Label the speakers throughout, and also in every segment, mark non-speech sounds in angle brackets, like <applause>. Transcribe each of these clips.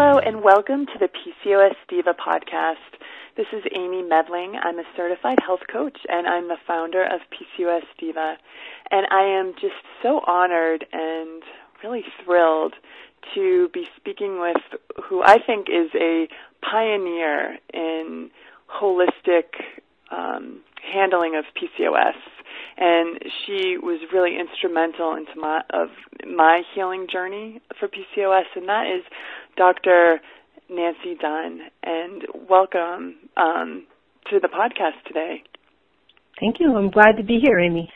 Speaker 1: Hello and welcome to the PCOS Diva podcast. This is Amy Medling. I'm a certified health coach and I'm the founder of PCOS Diva. And I am just so honored and really thrilled to be speaking with who I think is a pioneer in holistic um, handling of PCOS and she was really instrumental into my of my healing journey for PCOS, and that is Dr. Nancy Dunne. And welcome um, to the podcast today.
Speaker 2: Thank you. I'm glad to be here, Amy.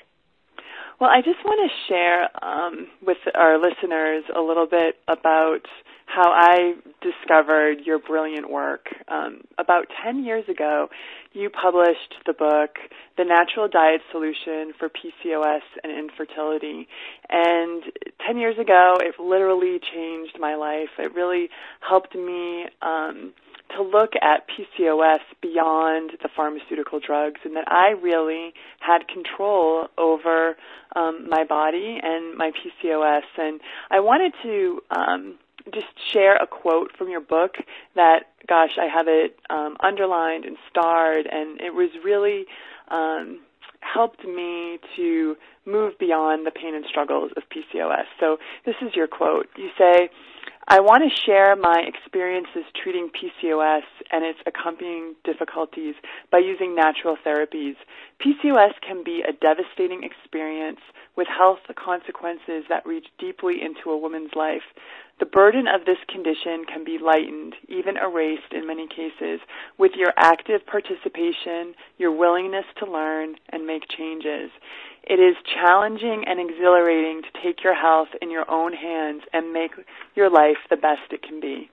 Speaker 1: Well, I just want to share um, with our listeners a little bit about how I discovered your brilliant work. Um, about 10 years ago, you published the book, The Natural Diet Solution for PCOS and Infertility. And 10 years ago, it literally changed my life. It really helped me um, to look at PCOS beyond the pharmaceutical drugs and that I really had control over um, my body and my PCOS. And I wanted to um, just share a quote from your book that, gosh, I have it um, underlined and starred, and it was really um, helped me to move beyond the pain and struggles of PCOS. So this is your quote. You say, I want to share my experiences treating PCOS and its accompanying difficulties by using natural therapies. PCOS can be a devastating experience with health consequences that reach deeply into a woman's life. The burden of this condition can be lightened, even erased in many cases, with your active participation, your willingness to learn and make changes. It is challenging and exhilarating to take your health in your own hands and make your life the best it can be.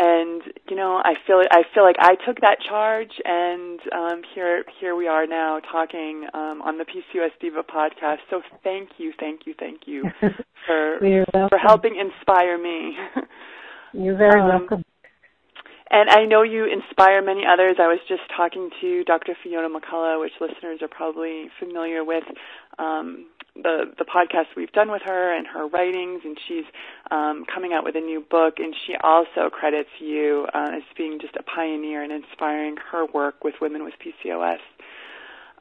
Speaker 1: And you know, I feel I feel like I took that charge, and um, here here we are now talking um, on the PCOS Diva podcast. So thank you, thank you, thank you <laughs> for for helping inspire me. <laughs>
Speaker 2: You're very um, welcome.
Speaker 1: And I know you inspire many others. I was just talking to Dr. Fiona McCulloch, which listeners are probably familiar with. Um, the the podcast we've done with her and her writings, and she's um, coming out with a new book. And she also credits you uh, as being just a pioneer in inspiring her work with women with PCOS.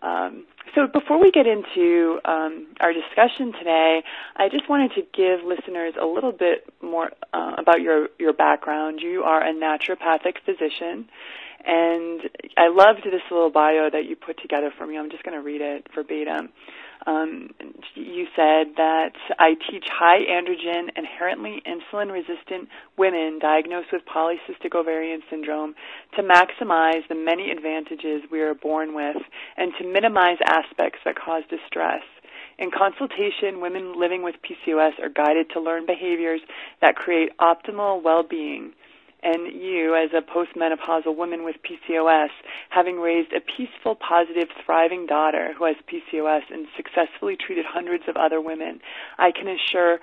Speaker 1: Um, so before we get into um, our discussion today, I just wanted to give listeners a little bit more uh, about your your background. You are a naturopathic physician, and I loved this little bio that you put together for me. I'm just going to read it verbatim. Um, you said that I teach high androgen, inherently insulin resistant women diagnosed with polycystic ovarian syndrome to maximize the many advantages we are born with and to minimize aspects that cause distress. In consultation, women living with PCOS are guided to learn behaviors that create optimal well being and you, as a postmenopausal woman with PCOS, having raised a peaceful, positive, thriving daughter who has PCOS and successfully treated hundreds of other women, I can assure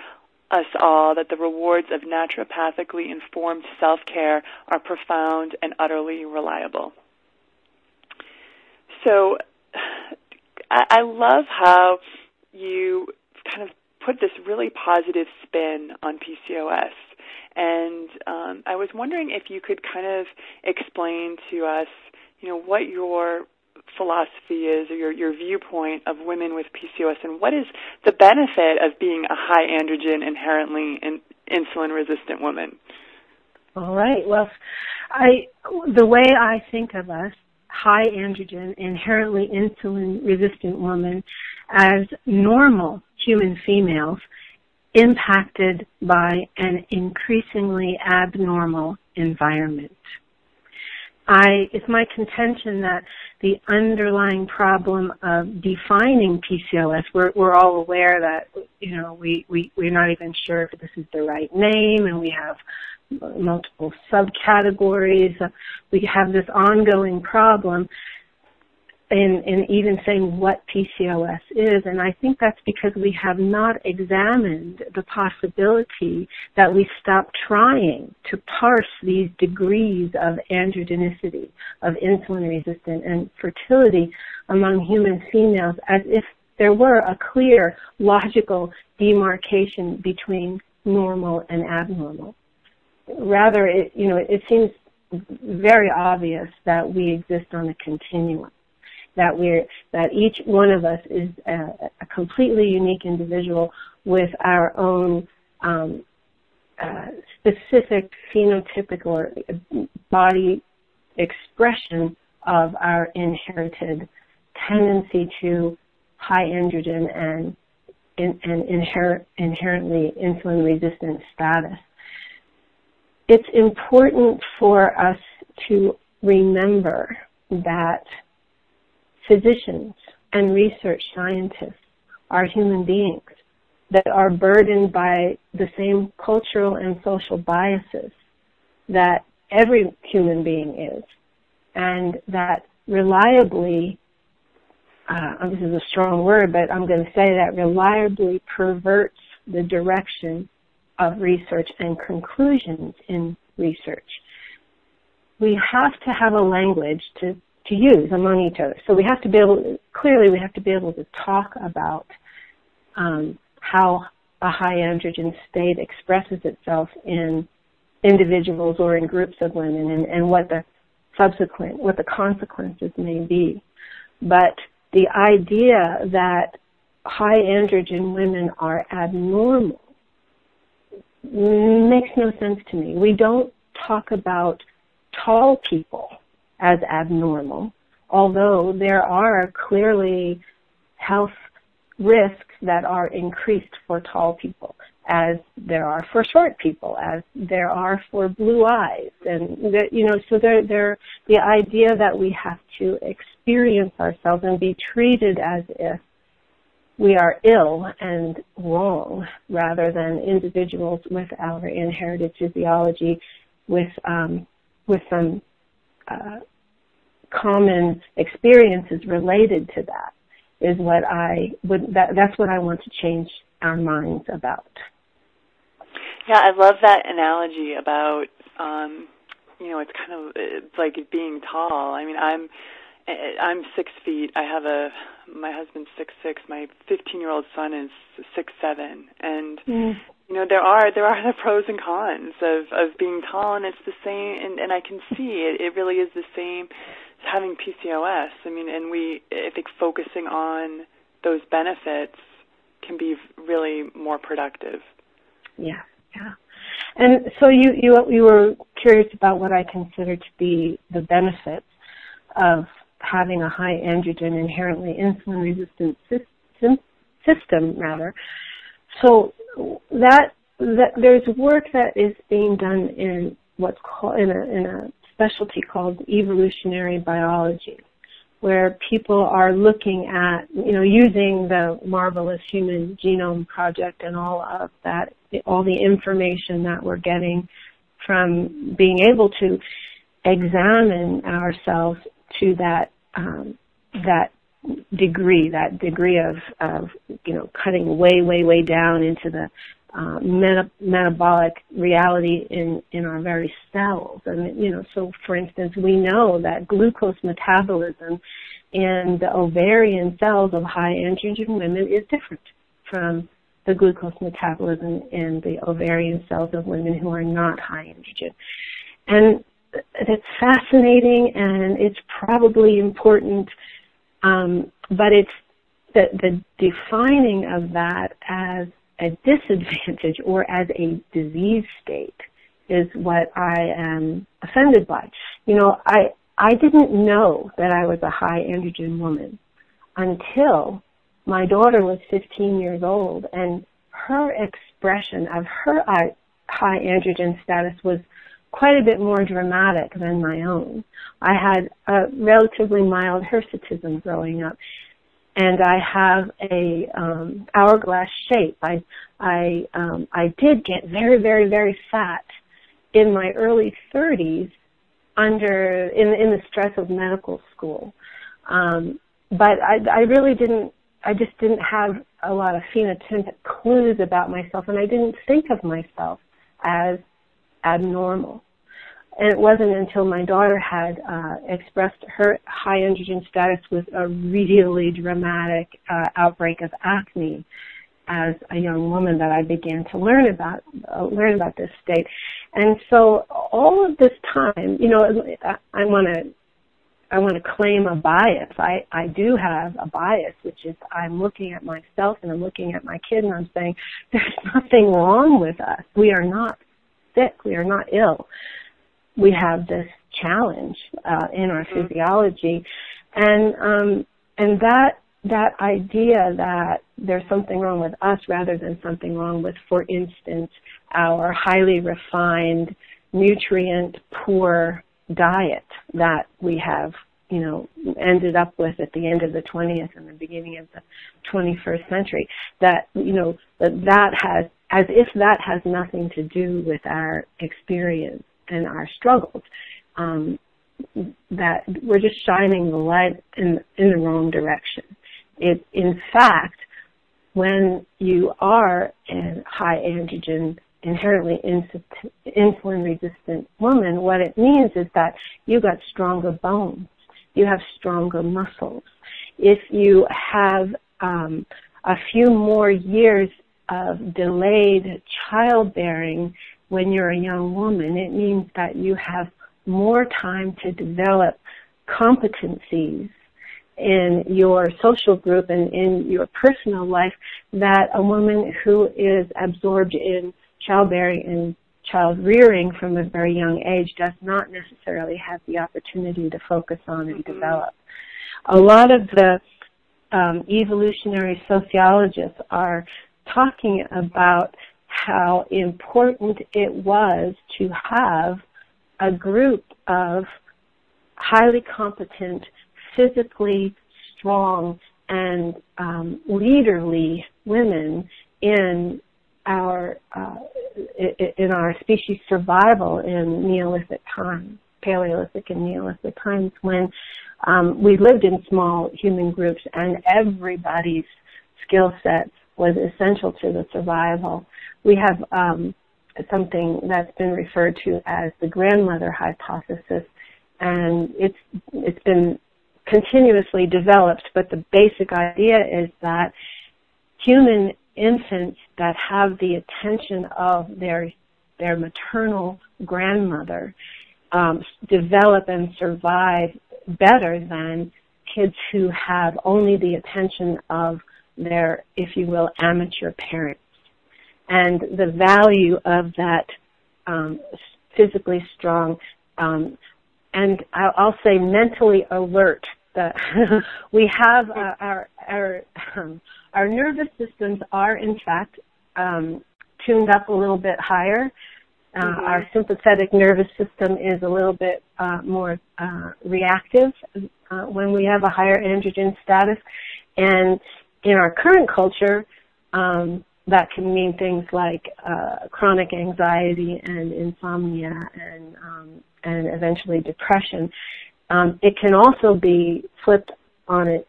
Speaker 1: us all that the rewards of naturopathically informed self care are profound and utterly reliable. So, I love how you kind of put this really positive spin on PCOS and um, I was wondering if you could kind of explain to us, you know, what your philosophy is or your, your viewpoint of women with PCOS and what is the benefit of being a high androgen inherently in, insulin resistant woman?
Speaker 2: All right. Well, I the way I think of us high androgen inherently insulin resistant women as normal human females impacted by an increasingly abnormal environment. I, it's my contention that the underlying problem of defining PCOS, we're, we're all aware that, you know, we, we, we're not even sure if this is the right name and we have multiple subcategories. We have this ongoing problem in, in even saying what PCOS is. And I think that's because we have not examined the possibility that we stop trying to parse these degrees of androgenicity, of insulin resistance and fertility among human females as if there were a clear logical demarcation between normal and abnormal. rather, it, you know, it seems very obvious that we exist on a continuum. That we're, that each one of us is a, a completely unique individual with our own um, uh, specific phenotypic or body expression of our inherited tendency to high androgen and, and inher- inherently insulin resistant status. It's important for us to remember that physicians and research scientists are human beings that are burdened by the same cultural and social biases that every human being is, and that reliably, uh, this is a strong word, but I'm going to say that reliably perverts the direction of research and conclusions in research. We have to have a language to, to use among each other. So we have to be able, clearly we have to be able to talk about um, how a high androgen state expresses itself in individuals or in groups of women and, and what the subsequent, what the consequences may be. But the idea that high androgen women are abnormal makes no sense to me. We don't talk about tall people as abnormal, although there are clearly health risks that are increased for tall people as there are for short people, as there are for blue eyes. And, you know, so there, there, the idea that we have to experience ourselves and be treated as if we are ill and wrong rather than individuals with our inherited physiology with, um, with some, uh, common experiences related to that is what I would, that, that's what I want to change our minds about.
Speaker 1: Yeah, I love that analogy about, um, you know, it's kind of it's like being tall. I mean, I'm, I'm six feet. I have a, my husband's six six. My 15 year old son is six seven, and mm. You know there are there are <laughs> the pros and cons of of being tall, and it's the same. And, and I can see it. It really is the same as having PCOS. I mean, and we, I think focusing on those benefits can be really more productive.
Speaker 2: Yeah, yeah. And so you, you, you were curious about what I consider to be the benefits of having a high androgen inherently insulin resistant system, rather. So that, that there's work that is being done in what's called in a, in a specialty called evolutionary biology, where people are looking at, you know, using the marvelous human genome project and all of that, all the information that we're getting from being able to examine ourselves to that um, that degree, that degree of, of you know cutting way, way, way down into the uh, meta- metabolic reality in, in our very cells. And, you know, so for instance, we know that glucose metabolism in the ovarian cells of high androgen women is different from the glucose metabolism in the ovarian cells of women who are not high androgen. And it's fascinating and it's probably important, um, but it's the, the defining of that as a disadvantage or as a disease state is what I am offended by. You know, I, I didn't know that I was a high androgen woman until my daughter was 15 years old and her expression of her high androgen status was quite a bit more dramatic than my own. I had a relatively mild hirsutism growing up and I have a um, hourglass shape. I I um, I did get very very very fat in my early 30s under in in the stress of medical school, um, but I I really didn't. I just didn't have a lot of phenotypic clues about myself, and I didn't think of myself as abnormal. And it wasn't until my daughter had uh, expressed her high androgen status with a really dramatic uh, outbreak of acne as a young woman that I began to learn about uh, learn about this state. And so all of this time, you know, I, want to I want to claim a bias. I, I do have a bias, which is I'm looking at myself and I'm looking at my kid and I'm saying, there's <laughs> nothing wrong with us. We are not sick. We are not ill. We have this challenge uh, in our mm-hmm. physiology, and um, and that that idea that there's something wrong with us rather than something wrong with, for instance, our highly refined, nutrient poor diet that we have, you know, ended up with at the end of the 20th and the beginning of the 21st century. That, you know, that that has, as if that has nothing to do with our experience and our struggles. Um, that we're just shining the light in in the wrong direction. It, in fact, when you are a high androgen inherently insulin resistant woman, what it means is that you got stronger bones, you have stronger muscles. If you have um, a few more years of delayed childbearing when you're a young woman, it means that you have more time to develop competencies in your social group and in your personal life that a woman who is absorbed in childbearing and child rearing from a very young age does not necessarily have the opportunity to focus on and develop. A lot of the um, evolutionary sociologists are talking about how important it was to have a group of highly competent, physically strong, and um, leaderly women in our uh, in our species survival in Neolithic times, Paleolithic and Neolithic times, when um, we lived in small human groups and everybody's skill sets was essential to the survival. We have um, something that's been referred to as the grandmother hypothesis, and it's it's been continuously developed. But the basic idea is that human infants that have the attention of their their maternal grandmother um, develop and survive better than kids who have only the attention of their, if you will, amateur parents. And the value of that um, physically strong um, and I'll say mentally alert that <laughs> we have uh, our our um, our nervous systems are in fact um, tuned up a little bit higher. Uh, mm-hmm. Our sympathetic nervous system is a little bit uh, more uh, reactive uh, when we have a higher androgen status, and in our current culture, um, that can mean things like uh, chronic anxiety and insomnia and um, and eventually depression. Um, it can also be flipped on its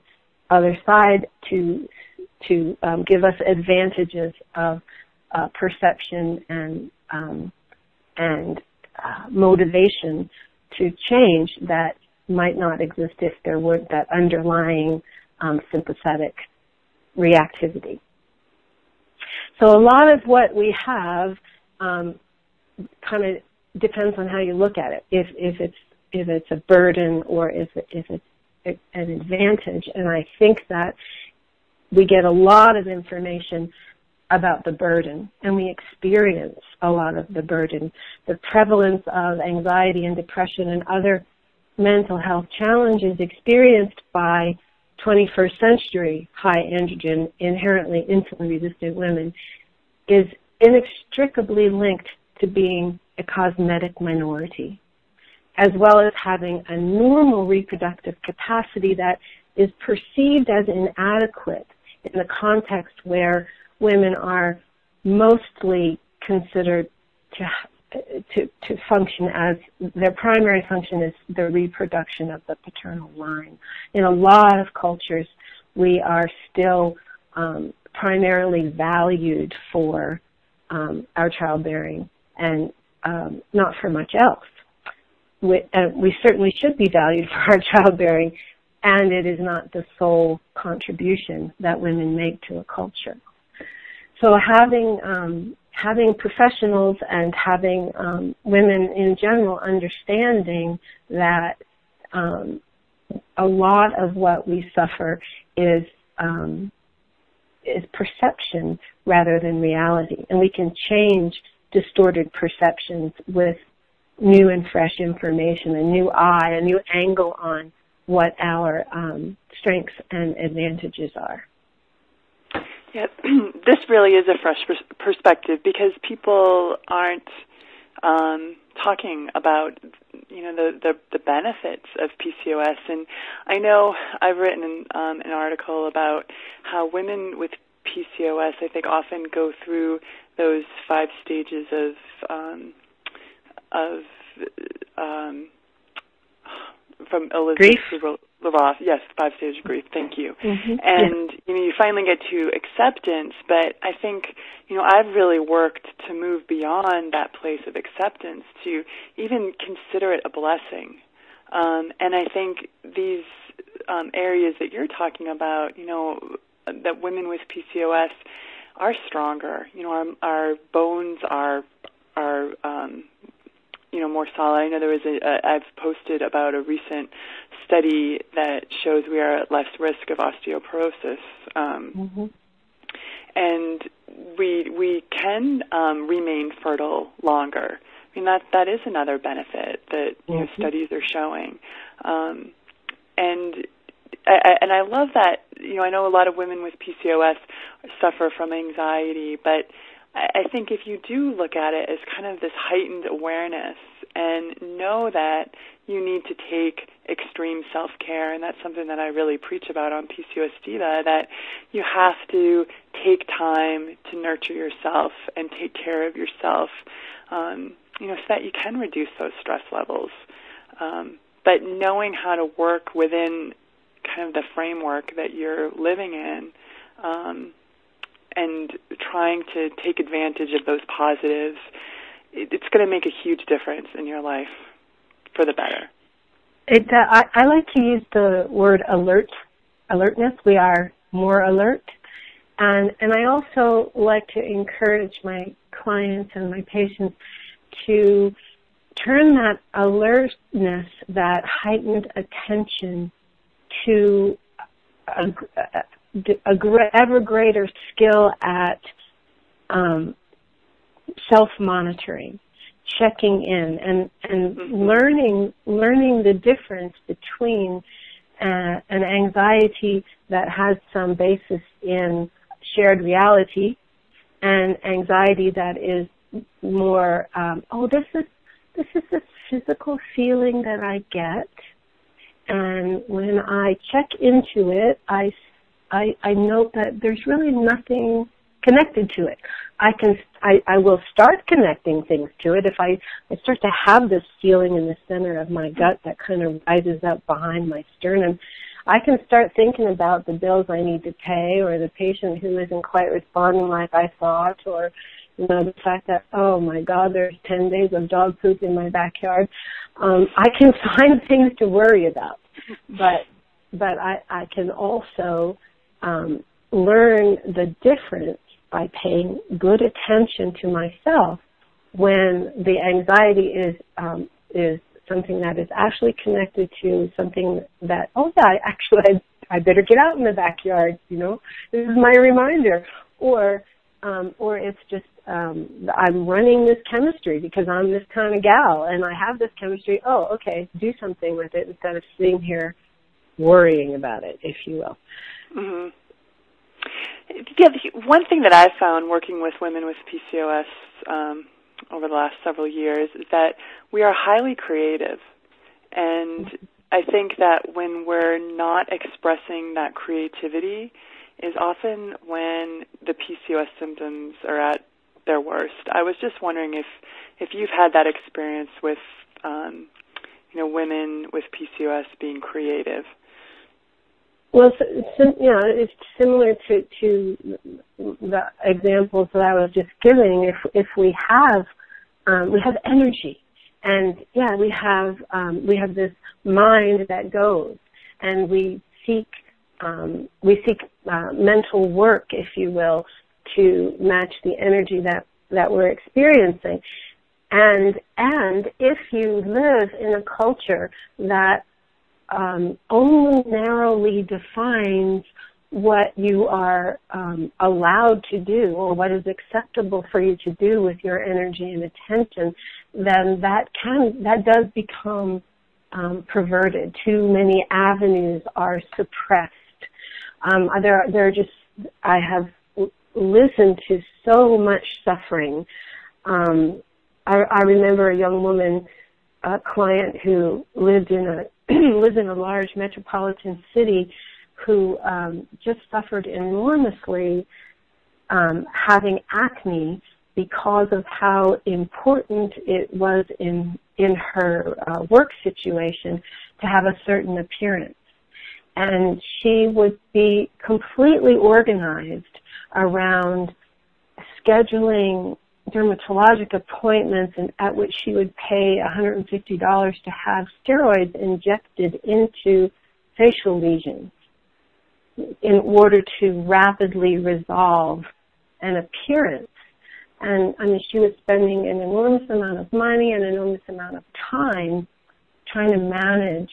Speaker 2: other side to to um, give us advantages of uh, perception and um, and uh, motivation to change that might not exist if there weren't that underlying um, sympathetic reactivity. So a lot of what we have um, kind of depends on how you look at it. If if it's if it's a burden or if if it's an advantage, and I think that we get a lot of information about the burden and we experience a lot of the burden. The prevalence of anxiety and depression and other mental health challenges experienced by 21st century high androgen, inherently insulin resistant women is inextricably linked to being a cosmetic minority, as well as having a normal reproductive capacity that is perceived as inadequate in the context where women are mostly considered to to, to function as their primary function is the reproduction of the paternal line. In a lot of cultures, we are still um, primarily valued for um, our childbearing and um, not for much else. We, uh, we certainly should be valued <laughs> for our childbearing, and it is not the sole contribution that women make to a culture. so having um, having professionals and having um, women in general understanding that um, a lot of what we suffer is um, is perception rather than reality, and we can change distorted perceptions with new and fresh information, a new eye, a new angle on what our um, strengths and advantages are.
Speaker 1: Yeah, <clears throat> this really is a fresh perspective because people aren't um, talking about you know the, the the benefits of PCOS, and I know I've written um, an article about how women with PCOS, I think, often go through those five stages of um, of um, from Elizabeth Kübler-Ross. Yes, five stages of grief. Thank you.
Speaker 2: Mm-hmm.
Speaker 1: And you know, you finally get to acceptance, but I think you know I've really worked to move beyond that place of acceptance to even consider it a blessing. Um, and I think these um, areas that you're talking about, you know, that women with PCOS are stronger. You know, our our bones are are um, you know more solid. I know there was a, a I've posted about a recent study that shows we are at less risk of osteoporosis. Um,
Speaker 2: mm-hmm.
Speaker 1: And we we can um, remain fertile longer. I mean that that is another benefit that you know, mm-hmm. studies are showing. Um, and I, and I love that. You know, I know a lot of women with PCOS suffer from anxiety, but I think if you do look at it as kind of this heightened awareness and know that you need to take extreme self-care, and that's something that I really preach about on PCOS Diva, that you have to take time to nurture yourself and take care of yourself, um, you know, so that you can reduce those stress levels. Um, but knowing how to work within kind of the framework that you're living in, um, and trying to take advantage of those positives, it's going to make a huge difference in your life for the better.
Speaker 2: It, uh, I, I like to use the word alert, alertness. We are more alert. And, and I also like to encourage my clients and my patients to turn that alertness, that heightened attention to a, a, a ever greater skill at um, self-monitoring, checking in, and and mm-hmm. learning learning the difference between uh, an anxiety that has some basis in shared reality and anxiety that is more um, oh this is this is a physical feeling that I get and when I check into it I I, I note that there's really nothing connected to it. I can, I, I will start connecting things to it if I, I start to have this feeling in the center of my gut that kind of rises up behind my sternum. I can start thinking about the bills I need to pay or the patient who isn't quite responding like I thought or, you know, the fact that, oh my God, there's 10 days of dog poop in my backyard. Um, I can <laughs> find things to worry about, but, but I, I can also, um, learn the difference by paying good attention to myself when the anxiety is um, is something that is actually connected to something that oh yeah I actually I, I better get out in the backyard you know? This is my reminder. Or um, or it's just um, I'm running this chemistry because I'm this kind of gal and I have this chemistry. Oh okay do something with it instead of sitting here worrying about it if you will.
Speaker 1: Mm-hmm. Yeah, one thing that I've found working with women with PCOS um, over the last several years is that we are highly creative. And I think that when we're not expressing that creativity is often when the PCOS symptoms are at their worst. I was just wondering if if you've had that experience with um, you know women with PCOS being creative.
Speaker 2: Well, sim, know, it's similar to to the examples that I was just giving. If if we have um, we have energy, and yeah, we have um, we have this mind that goes, and we seek um, we seek uh, mental work, if you will, to match the energy that that we're experiencing. And and if you live in a culture that um, only narrowly defines what you are um, allowed to do or what is acceptable for you to do with your energy and attention, then that can that does become um, perverted. Too many avenues are suppressed. Um, there, there are just I have listened to so much suffering. Um, I, I remember a young woman, a client who lived in a <clears throat> lives in a large metropolitan city, who um, just suffered enormously um, having acne because of how important it was in in her uh, work situation to have a certain appearance. And she would be completely organized around scheduling dermatologic appointments and at which she would pay $150 to have steroids injected into facial lesions in order to rapidly resolve an appearance. And I mean, she was spending an enormous amount of money and an enormous amount of time trying to manage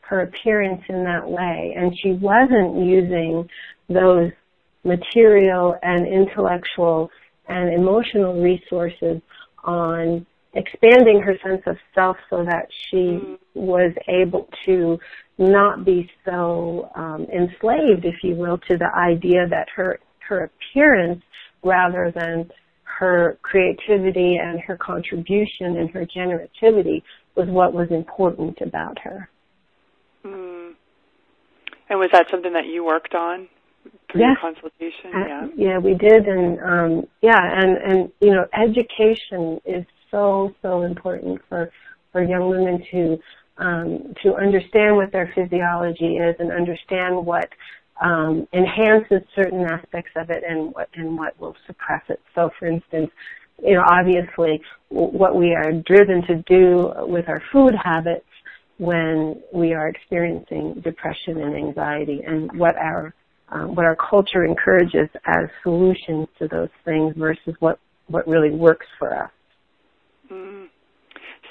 Speaker 2: her appearance in that way. And she wasn't using those material and intellectual and emotional resources on expanding her sense of self so that she mm-hmm. was able to not be so um, enslaved, if you will, to the idea that her her appearance rather than her creativity and her contribution and her generativity was what was important about her.
Speaker 1: Mm. And was that something that you worked on through
Speaker 2: yes.
Speaker 1: your consultation?
Speaker 2: Uh, yeah. Yeah, we did and um yeah, and and you know, education is so so important for for young women to um to understand what their physiology is and understand what um, enhances certain aspects of it and what and what will suppress it. So, for instance, you know, obviously, what we are driven to do with our food habits when we are experiencing depression and anxiety, and what our um, what our culture encourages as solutions to those things versus what, what really works for us.
Speaker 1: Mm.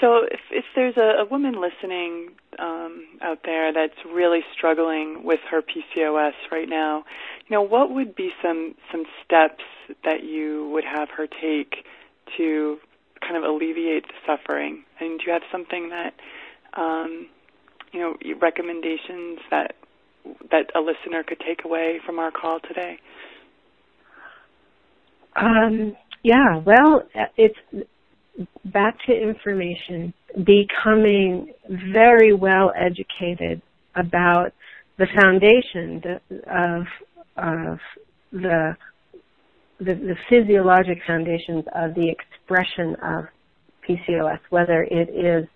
Speaker 1: So if, if there's a, a woman listening um, out there that's really struggling with her PCOS right now, you know, what would be some some steps that you would have her take to kind of alleviate the suffering? And do you have something that um, you know recommendations that that a listener could take away from our call today?
Speaker 2: Um, yeah, well, it's back to information, becoming very well educated about the foundation of of the, the the, physiologic foundations of the expression of PCOS, whether it is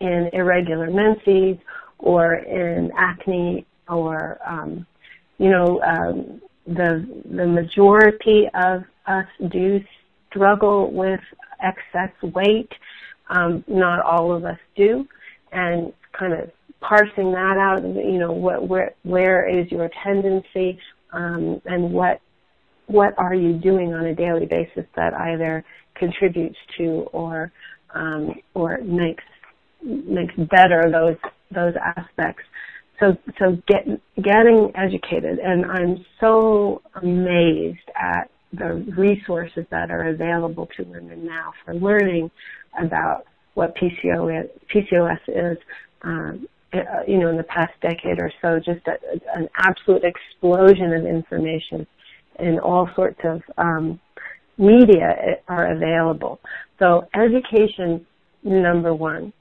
Speaker 2: in irregular menses or in acne or um, you know um, the the majority of us do struggle with excess weight. Um, not all of us do, and kind of parsing that out. You know, what where where is your tendency, um, and what what are you doing on a daily basis that either contributes to or um, or makes makes better those those aspects so so get, getting educated and I'm so amazed at the resources that are available to women now for learning about what PCOS, PCOS is. Um, uh, you know, in the past decade or so, just a, an absolute explosion of information and all sorts of um, media are available. So education, number one.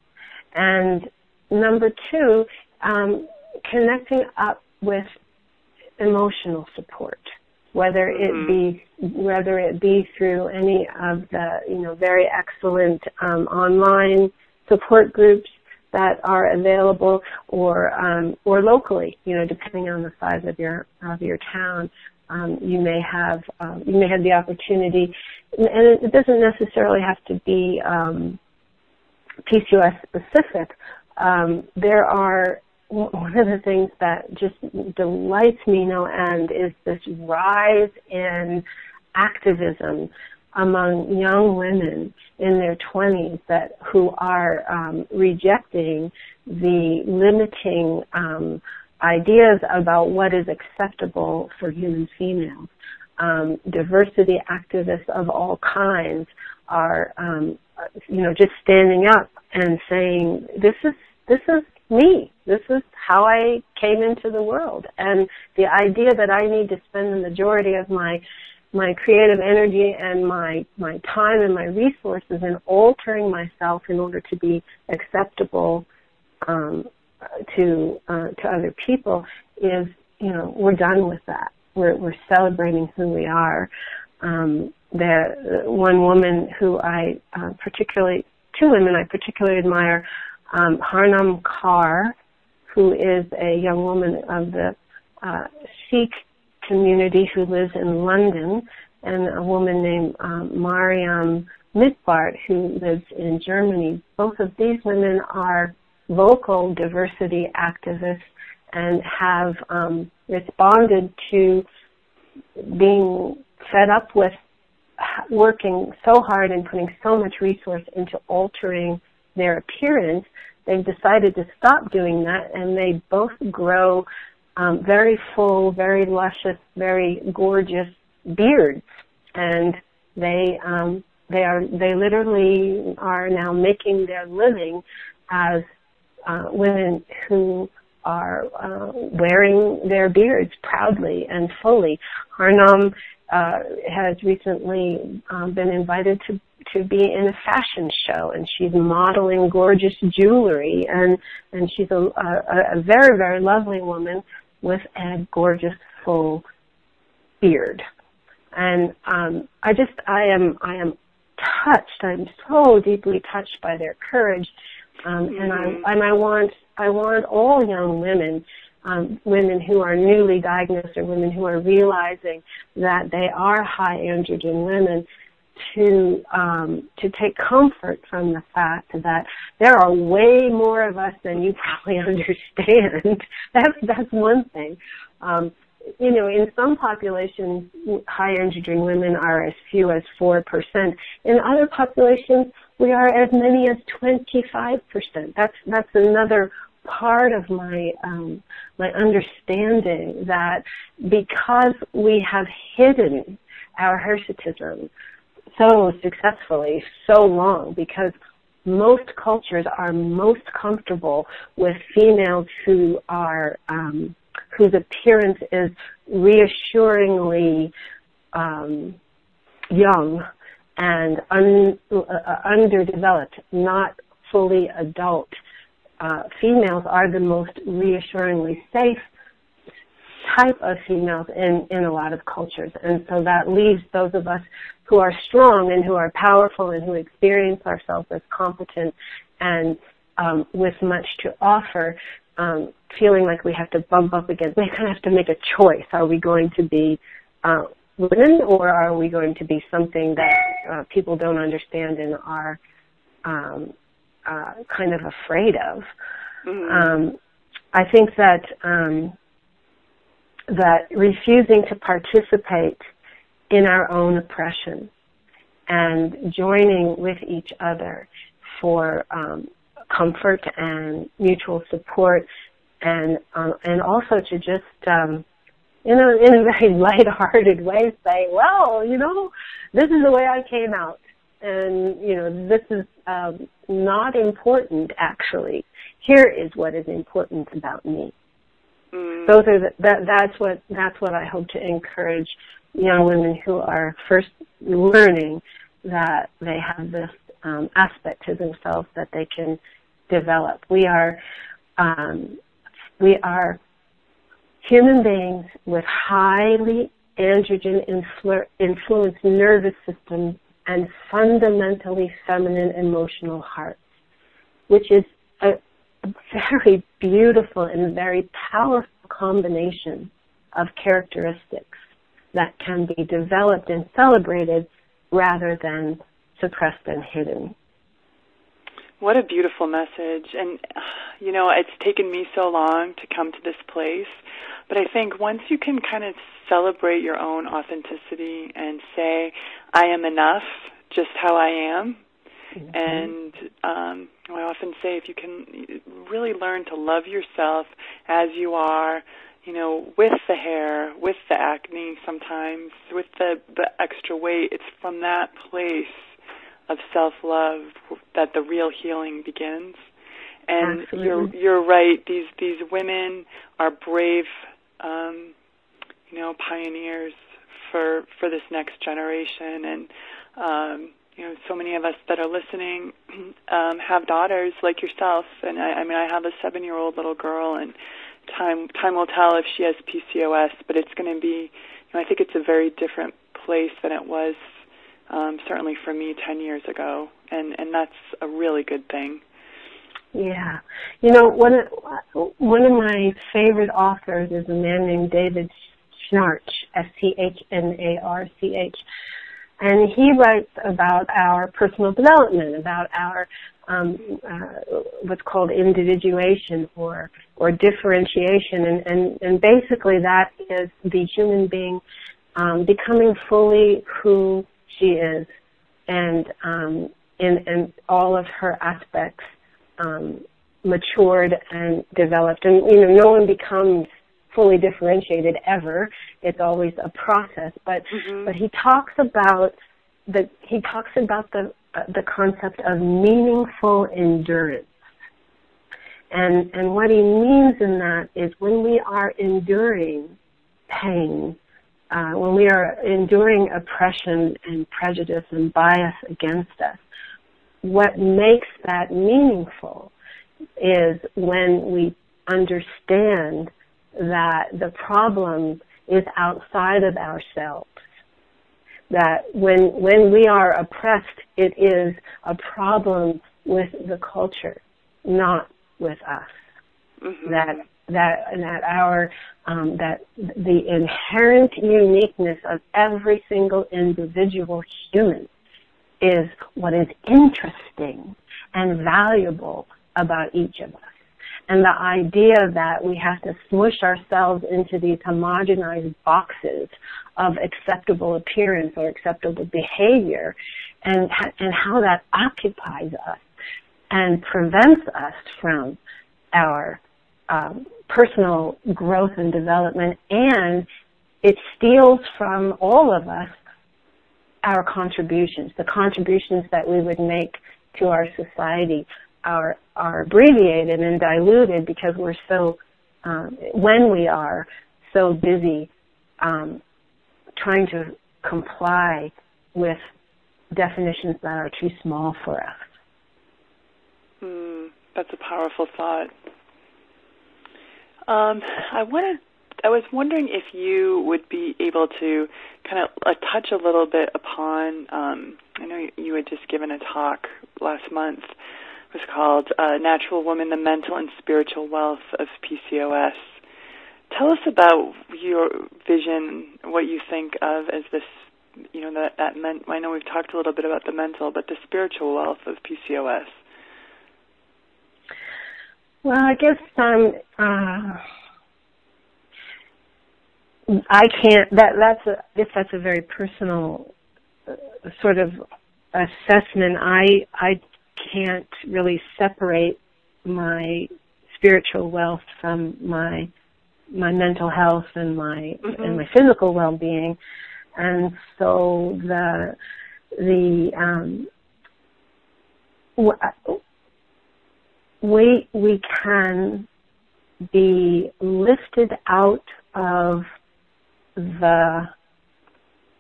Speaker 2: And number two, um, connecting up with emotional support, whether it mm-hmm. be whether it be through any of the you know very excellent um, online support groups that are available, or um, or locally, you know, depending on the size of your of your town. Um, you may have um, you may have the opportunity, and it doesn't necessarily have to be um, PCOS specific. Um, there are one of the things that just delights me no end is this rise in activism among young women in their 20s that who are um, rejecting the limiting um, ideas about what is acceptable for human females. Um, diversity activists of all kinds are, um, you know, just standing up and saying, "This is this is me. This is how I came into the world." And the idea that I need to spend the majority of my my creative energy and my my time and my resources in altering myself in order to be acceptable um, to uh, to other people is you know we're done with that. We're we're celebrating who we are. Um, the one woman who I uh, particularly two women I particularly admire, um, Harnaam Kaur, who is a young woman of the uh, Sikh community who lives in London, and a woman named um, Mariam Mitbart who lives in Germany. Both of these women are vocal diversity activists and have um, responded to being fed up with working so hard and putting so much resource into altering their appearance, they've decided to stop doing that and they both grow um, very full, very luscious, very gorgeous beards, and they um, they are they literally are now making their living as uh, women who are uh, wearing their beards proudly and fully. Harnaam uh, has recently um, been invited to to be in a fashion show, and she's modeling gorgeous jewelry, and and she's a, a, a very very lovely woman with a gorgeous full beard. And um, I just I am I am touched. I'm so deeply touched by their courage, um, mm-hmm. and I mm-hmm. and I want I want all young women. Um, women who are newly diagnosed or women who are realizing that they are high androgen women to um, to take comfort from the fact that there are way more of us than you <laughs> probably understand. that's that's one thing. Um, you know, in some populations, high androgen women are as few as four percent. In other populations, we are as many as twenty-five percent. That's that's another part of my um, my understanding that because we have hidden our hirsutism so successfully so long because most cultures are most comfortable with females who are um, whose appearance is reassuringly um, young and un, uh, underdeveloped, not fully adult. Uh, females are the most reassuringly safe type of females in, in a lot of cultures. And so that leaves those of us who are strong and who are powerful and who experience ourselves as competent and um, with much to offer, um, feeling like we have to bump up against, we kind of have to make a choice. Are we going to be uh, women or are we going to be something that uh, people don't understand and are um, uh, kind of afraid of? Mm-hmm. Um, I think that um, that refusing to participate in our own oppression and joining with each other for um, comfort and mutual support and um, and also to just um, you know in a very <laughs> light-hearted way say well you know this is the way I came out. And you know this is um, not important actually. Here is what is important about me Mm. Those are the, that that's what that's what I hope to encourage young women who are first learning that they have this um, aspect to themselves that they can develop. We are um, we are human beings with highly androgen influ- influenced nervous systems and fundamentally feminine emotional hearts, which is very beautiful and very powerful combination of characteristics that can be developed and celebrated rather than suppressed and hidden.
Speaker 1: What a beautiful message. And, you know, it's taken me so long to come to this place. But I think once you can kind of celebrate your own authenticity and say, I am enough just how I am, mm-hmm. and um, I often say if you can really learn to love yourself as you are, you know, with the hair, with the acne sometimes, with the, the extra weight, it's from that place of self-love that the real healing begins. And
Speaker 2: Absolutely.
Speaker 1: you're you're right. These these women are brave, um, you know, pioneers for for this next generation. And um, you know, so many of us that are listening <clears throat> um, have daughters like yourself. And I, I mean, I have a seven-year-old little girl, and time time will tell if she has PCOS. But it's going to be, you know, I think it's a very different place than it was um, certainly for me 10 years ago, and, and that's a really good thing.
Speaker 2: Yeah. You know, one of, one of my favorite authors is a man named David Schnarch, S-C-H-N-A-R-C-H. And he writes about our personal development, about our um, uh, what's called individuation or or differentiation, and, and and basically that is the human being um, becoming fully who she is, and um, in, in all of her aspects um, matured and developed. And you know, no one becomes fully differentiated ever. It's always a process. But mm-hmm. but he talks about the he talks about the uh, the concept of meaningful endurance. And and what he means in that is when we are enduring pain uh, when we are enduring oppression and prejudice and bias against us, what makes that meaningful is when we understand that the problem is outside of ourselves. That when, when we are oppressed, it is a problem with the culture, not with us. Mm-hmm. That that that our um, that the inherent uniqueness of every single individual human is what is interesting and valuable about each of us. And the idea that we have to smush ourselves into these homogenized boxes of acceptable appearance or acceptable behavior and, and how that occupies us and prevents us from our um, personal growth and development, and it steals from all of us our contributions, the contributions that we would make to our society are are abbreviated and diluted because we're so um, when we are so busy um, trying to comply with definitions that are too small for us.
Speaker 1: Mm, that's a powerful thought. Um, I wanted, I was wondering if you would be able to kind of uh, touch a little bit upon. Um, I know you had just given a talk last month. Was called uh, "Natural Woman: The Mental and Spiritual Wealth of PCOS." Tell us about your vision, what you think of as this you know that that meant I know we've talked a little bit about the mental but the spiritual wealth of PCOS
Speaker 2: well, I guess um, uh, I can't. That that's a. I guess that's a very personal uh, sort of assessment. I I can't really separate my spiritual wealth from my my mental health and my mm-hmm. and my physical well being, and so the the um, we we can be lifted out of the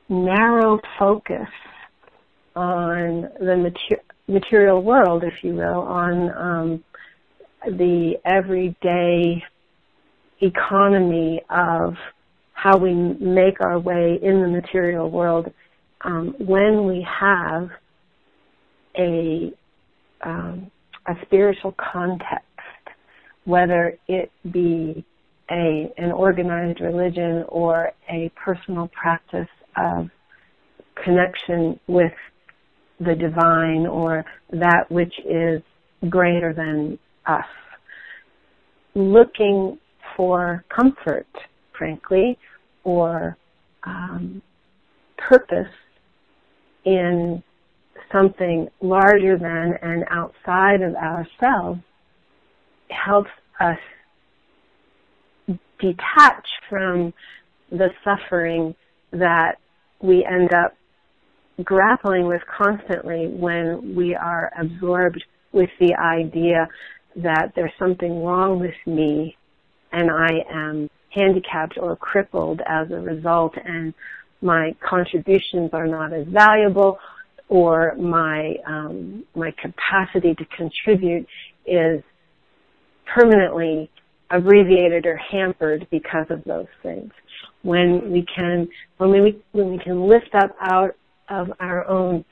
Speaker 2: narrow focus on the mater- material world, if you will, on um, the everyday economy of how we make our way in the material world um, when we have a um, a spiritual context, whether it be a, an organized religion or a personal practice of connection with the divine or that which is greater than us, looking for comfort, frankly, or um, purpose in something larger than and outside of ourselves helps us detach from the suffering that we end up grappling with constantly when we are absorbed with the idea that there's something wrong with me and I am handicapped or crippled as a result and my contributions are not as valuable or my um, my capacity to contribute is permanently abbreviated or hampered because of those things. When we can when we when we can lift up out of our own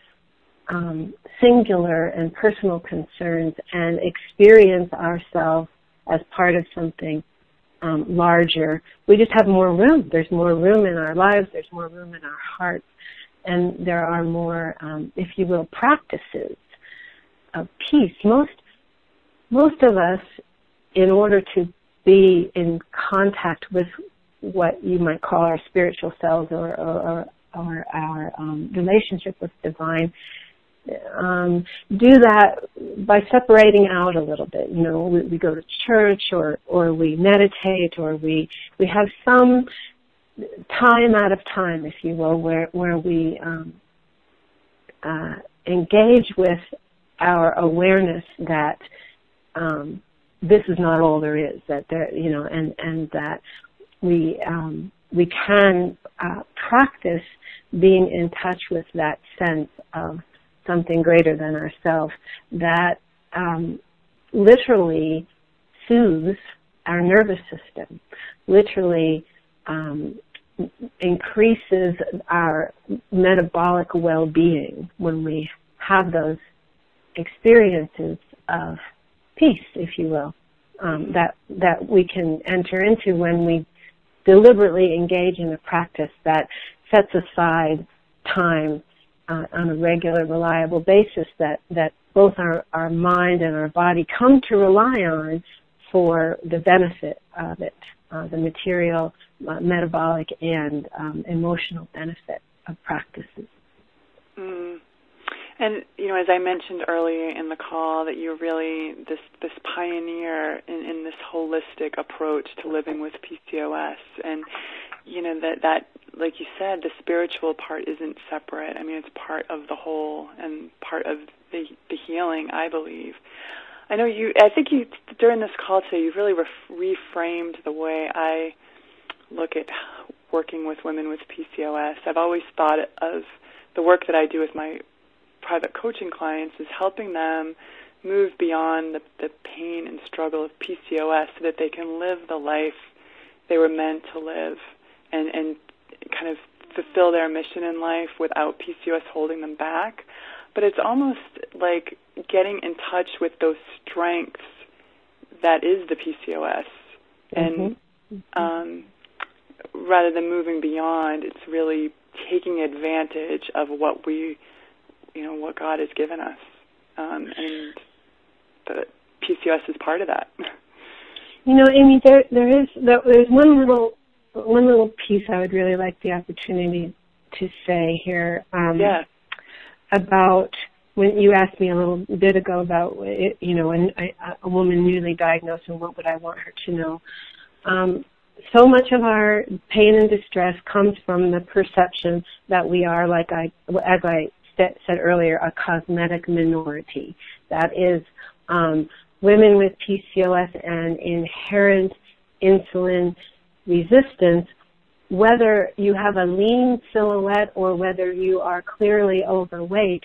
Speaker 2: um, singular and personal concerns and experience ourselves as part of something um, larger, we just have more room. There's more room in our lives. There's more room in our hearts, and there are more, um, if you will, practices of peace. Most most of us, in order to be in contact with what you might call our spiritual selves or, or, or our our um, relationship with divine, um, do that by separating out a little bit. You know, we, we go to church or or we meditate or we we have some time out of time, if you will, where where we um, uh, engage with our awareness that um, this is not all there is. That there, you know, and and that we um, we can uh, practice being in touch with that sense of something greater than ourselves that um, literally soothes our nervous system, literally um, increases our metabolic well-being when we have those experiences of peace, if you will, um, that that we can enter into when we deliberately engage in a practice that sets aside time uh, on a regular, reliable basis that that both our our mind and our body come to rely on for the benefit of it, uh, the material, uh, metabolic, and um, emotional benefit of practices.
Speaker 1: Mm. And you know, as I mentioned earlier in the call, that you're really this this pioneer in, in this holistic approach to living with PCOS, and you know that that like you said, the spiritual part isn't separate. I mean, it's part of the whole and part of the the healing. I believe. I know you. I think you during this call today, you've really ref- reframed the way I look at working with women with PCOS. I've always thought of the work that I do with my private coaching clients is helping them move beyond the, the pain and struggle of PCOS so that they can live the life they were meant to live and, and kind of fulfill their mission in life without PCOS holding them back. But it's almost like getting in touch with those strengths that is the PCOS. And mm-hmm. um, rather than moving beyond, it's really taking advantage of what we you know what God has given us, um, and the PCOS is part of that.
Speaker 2: You know, Amy, there there is there's one little one little piece I would really like the opportunity to say here. Um,
Speaker 1: yeah.
Speaker 2: About when you asked me a little bit ago about it, you know, a, a woman newly diagnosed and what would I want her to know. Um, so much of our pain and distress comes from the perception that we are, like I, as I said earlier, a cosmetic minority. That is, um, women with PCOS and inherent insulin resistance, whether you have a lean silhouette or whether you are clearly overweight,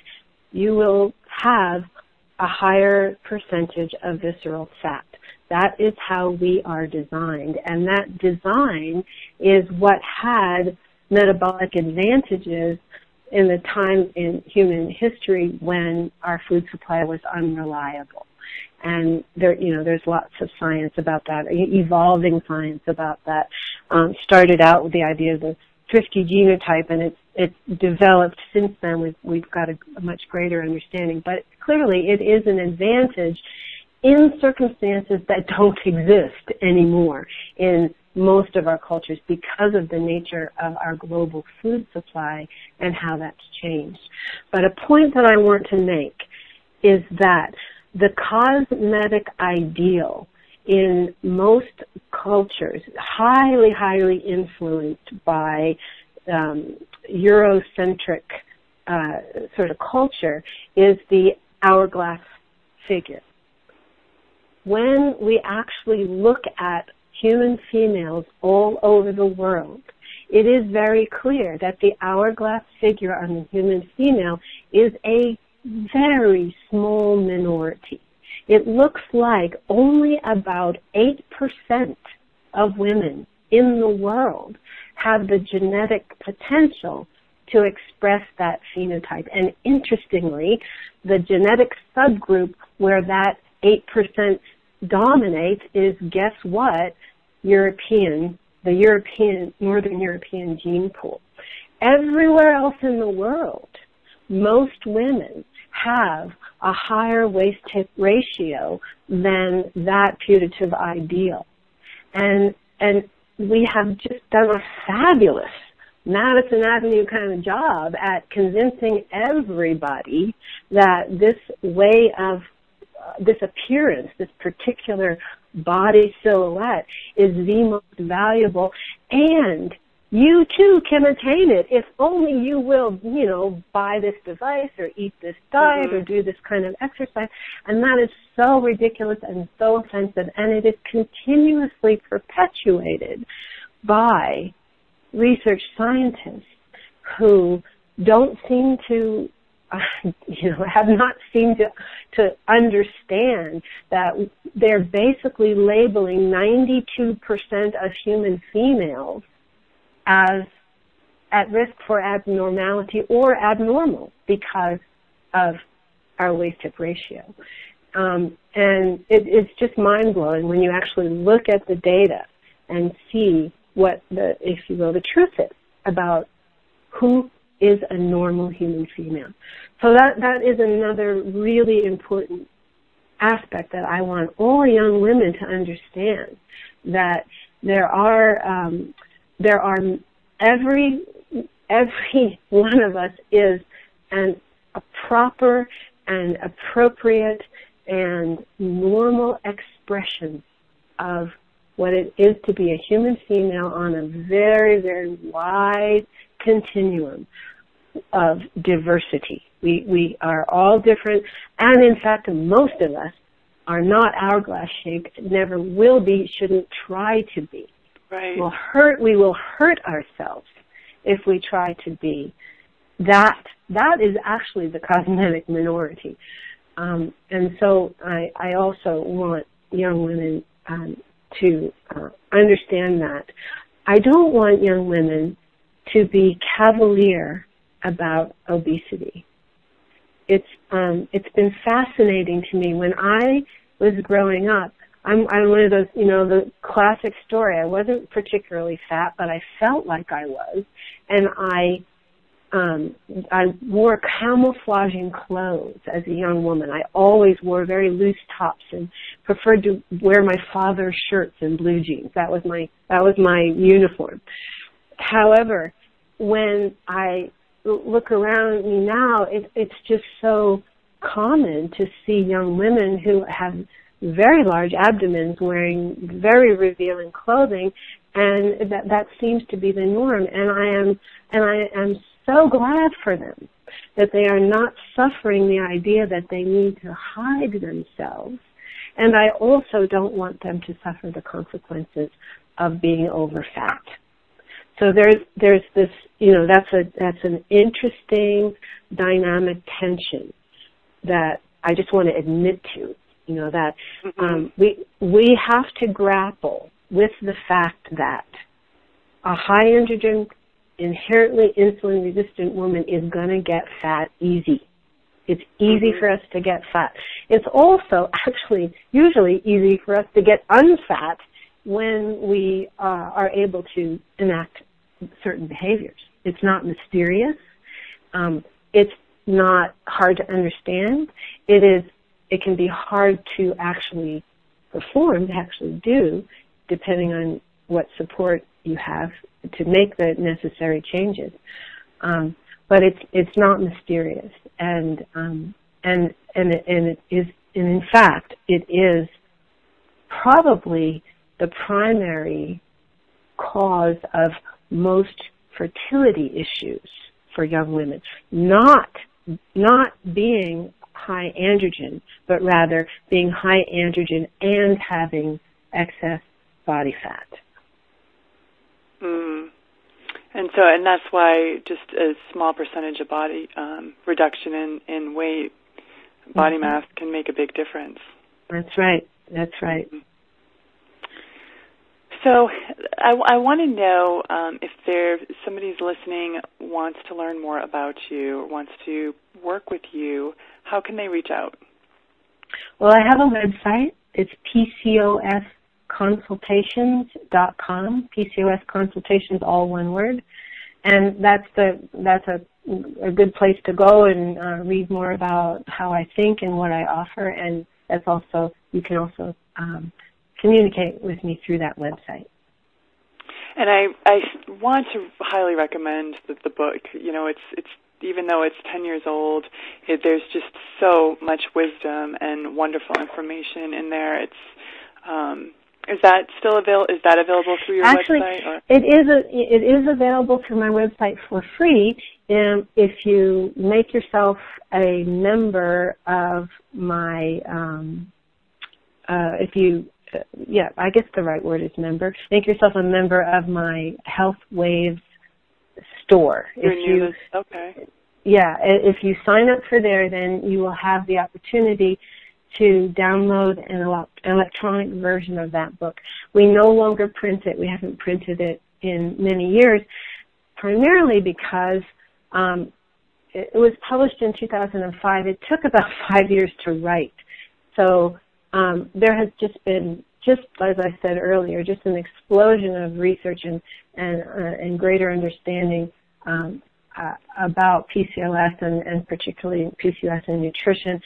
Speaker 2: you will have a higher percentage of visceral fat. That is how we are designed. And that design is what had metabolic advantages in the time in human history when our food supply was unreliable. And there, you know, there's lots of science about that, evolving science about that. Um, started out with the idea of the thrifty genotype and it's it's developed since then we've we've got a, a much greater understanding but clearly it is an advantage in circumstances that don't <laughs> exist anymore in most of our cultures because of the nature of our global food supply and how that's changed. But a point that I want to make is that the cosmetic ideal in most cultures, highly, highly influenced by um, Eurocentric uh, sort of culture, is the hourglass figure. When we actually look at human females all over the world, it is very clear that the hourglass figure on the human female is a very small minority. It looks like only about 8% of women in the world have the genetic potential to express that phenotype. And interestingly, the genetic subgroup where that 8% dominates is guess what? European, the European, Northern European gene pool. Everywhere else in the world, most women have a higher waist hip ratio than that putative ideal. And, and we have just done a fabulous Madison Avenue kind of job at convincing everybody that this way of this appearance, this particular body silhouette is the most valuable and you too can attain it if only you will, you know, buy this device or eat this diet mm-hmm. or do this kind of exercise. And that is so ridiculous and so offensive and it is continuously perpetuated by research scientists who don't seem to <laughs> you know, have not seemed to, to understand that they're basically labeling 92% of human females as at risk for abnormality or abnormal because of our waist hip ratio. Um, and it, it's just mind blowing when you actually look at the data and see what the, if you will, the truth is about who is a normal human female. So that, that is another really important aspect that I want all young women to understand that there are, um, there are every, every <laughs> one of us is an, a proper and appropriate and normal expression of what it is to be a human female on a very, very wide continuum of diversity. We, we are all different, and in fact, most of us are not hourglass shaped, never will be, shouldn't try to be.
Speaker 1: Right.
Speaker 2: We'll hurt, we will hurt ourselves if we try to be. That, that is actually the cosmetic minority. Um, and so I, I also want young women um, to uh, understand that. I don't want young women to be cavalier about obesity. It's um, it's been fascinating to me when I was growing up. I'm I'm one of those you know the classic story. I wasn't particularly fat, but I felt like I was, and I um, I wore camouflaging clothes as a young woman. I always wore very loose tops and preferred to wear my father's shirts and blue jeans. That was my that was my uniform. However, when I look around me now, it, it's just so common to see young women who have very large abdomens wearing very revealing clothing and that that seems to be the norm and I am and I am so glad for them that they are not suffering the idea that they need to hide themselves and I also don't want them to suffer the consequences of being over fat. So there's there's this you know that's a that's an interesting dynamic tension that I just want to admit to. You know that mm-hmm. um, we we have to grapple with the fact that a high androgen, inherently insulin resistant woman is going to get fat easy. It's easy mm-hmm. for us to get fat. It's also <laughs> actually usually easy for us to get unfat when we uh, are able to enact certain behaviors. It's not mysterious. Um, it's not hard to understand. It is. It can be hard to actually perform, to actually do, depending on what support you have to make the necessary changes. Um, but it's it's not mysterious, and um, and and and it is, and in fact, it is probably the primary cause of most fertility issues for young women. Not not being high androgen, but rather being high androgen and having excess body fat.
Speaker 1: Mm. And so, and that's why just a small percentage of body um, reduction in in weight, body mm-hmm. mass can make a big difference.
Speaker 2: That's right. That's right. Mm-hmm.
Speaker 1: So, I, I want to know um, if there somebody's listening wants to learn more about you, wants to work with you. How can they reach out?
Speaker 2: Well, I have a website. It's PCOS consultations.com. PCOS consultations, all one word. And that's the, that's a, a good place to go and uh, read more about how I think and what I offer. And that's also, you can also um, communicate with me through that website.
Speaker 1: And I, I want to highly recommend the, the book. You know, it's, it's even though it's 10 years old, it, there's just so much wisdom and wonderful information in there. It's um, is that still available? Is that available through your
Speaker 2: Actually,
Speaker 1: website? Or?
Speaker 2: it is. A, it is available through my website for free. And if you make yourself a member of my, um, uh, if you, yeah, I guess the right word is member. Make yourself a member of my Health Waves store.
Speaker 1: Your
Speaker 2: if
Speaker 1: you, okay.
Speaker 2: Yeah, if you sign up for there, then you will have the opportunity to download an electronic version of that book. We no longer print it. We haven't printed it in many years, primarily because um, it was published in 2005. It took about <laughs> five years to write. So um, there has just been, just as I said earlier, just an explosion of research and and, uh, and greater understanding um, uh, about PCOS and, and particularly PCOS and nutrition.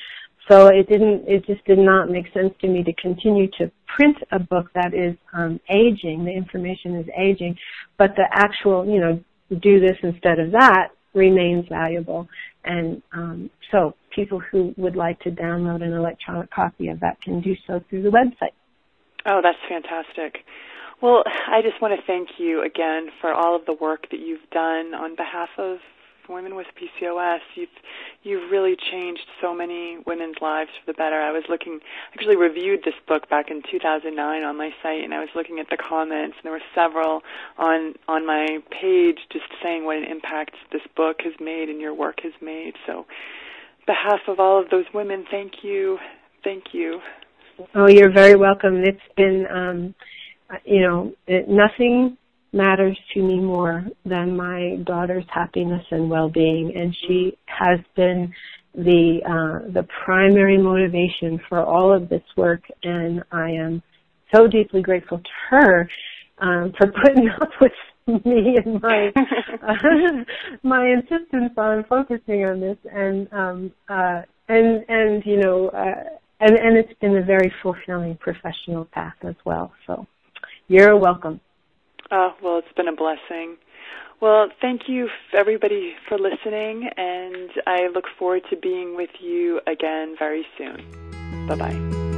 Speaker 2: So it didn't, it just did not make sense to me to continue to print a book that is um, aging. The information is aging, but the actual, you know, do this instead of that remains valuable. And um, so people who would like to download an electronic copy of that can do so through the website.
Speaker 1: Oh, that's fantastic. Well, I just want to thank you again for all of the work that you've done on behalf of women with PCOS. You've you've really changed so many women's lives for the better. I was looking, I actually reviewed this book back in 2009 on my site, and I was looking at the comments, and there were several on on my page just saying what an impact this book has made and your work has made. So, behalf of all of those women, thank you, thank you.
Speaker 2: Oh, you're very welcome. It's been, um, you know, it, nothing matters to me more than my daughter's happiness and well-being and she has been the uh, the primary motivation for all of this work and I am so deeply grateful to her um, for putting <laughs> up with <laughs> me and my uh, <laughs> <laughs> my insistence on focusing on this and um, uh, and and you know uh, and and it's been a very fulfilling professional path as well so you're welcome
Speaker 1: Oh, well, it's been a blessing. Well, thank you, everybody, for listening, and I look forward to being with you again very soon. Bye bye.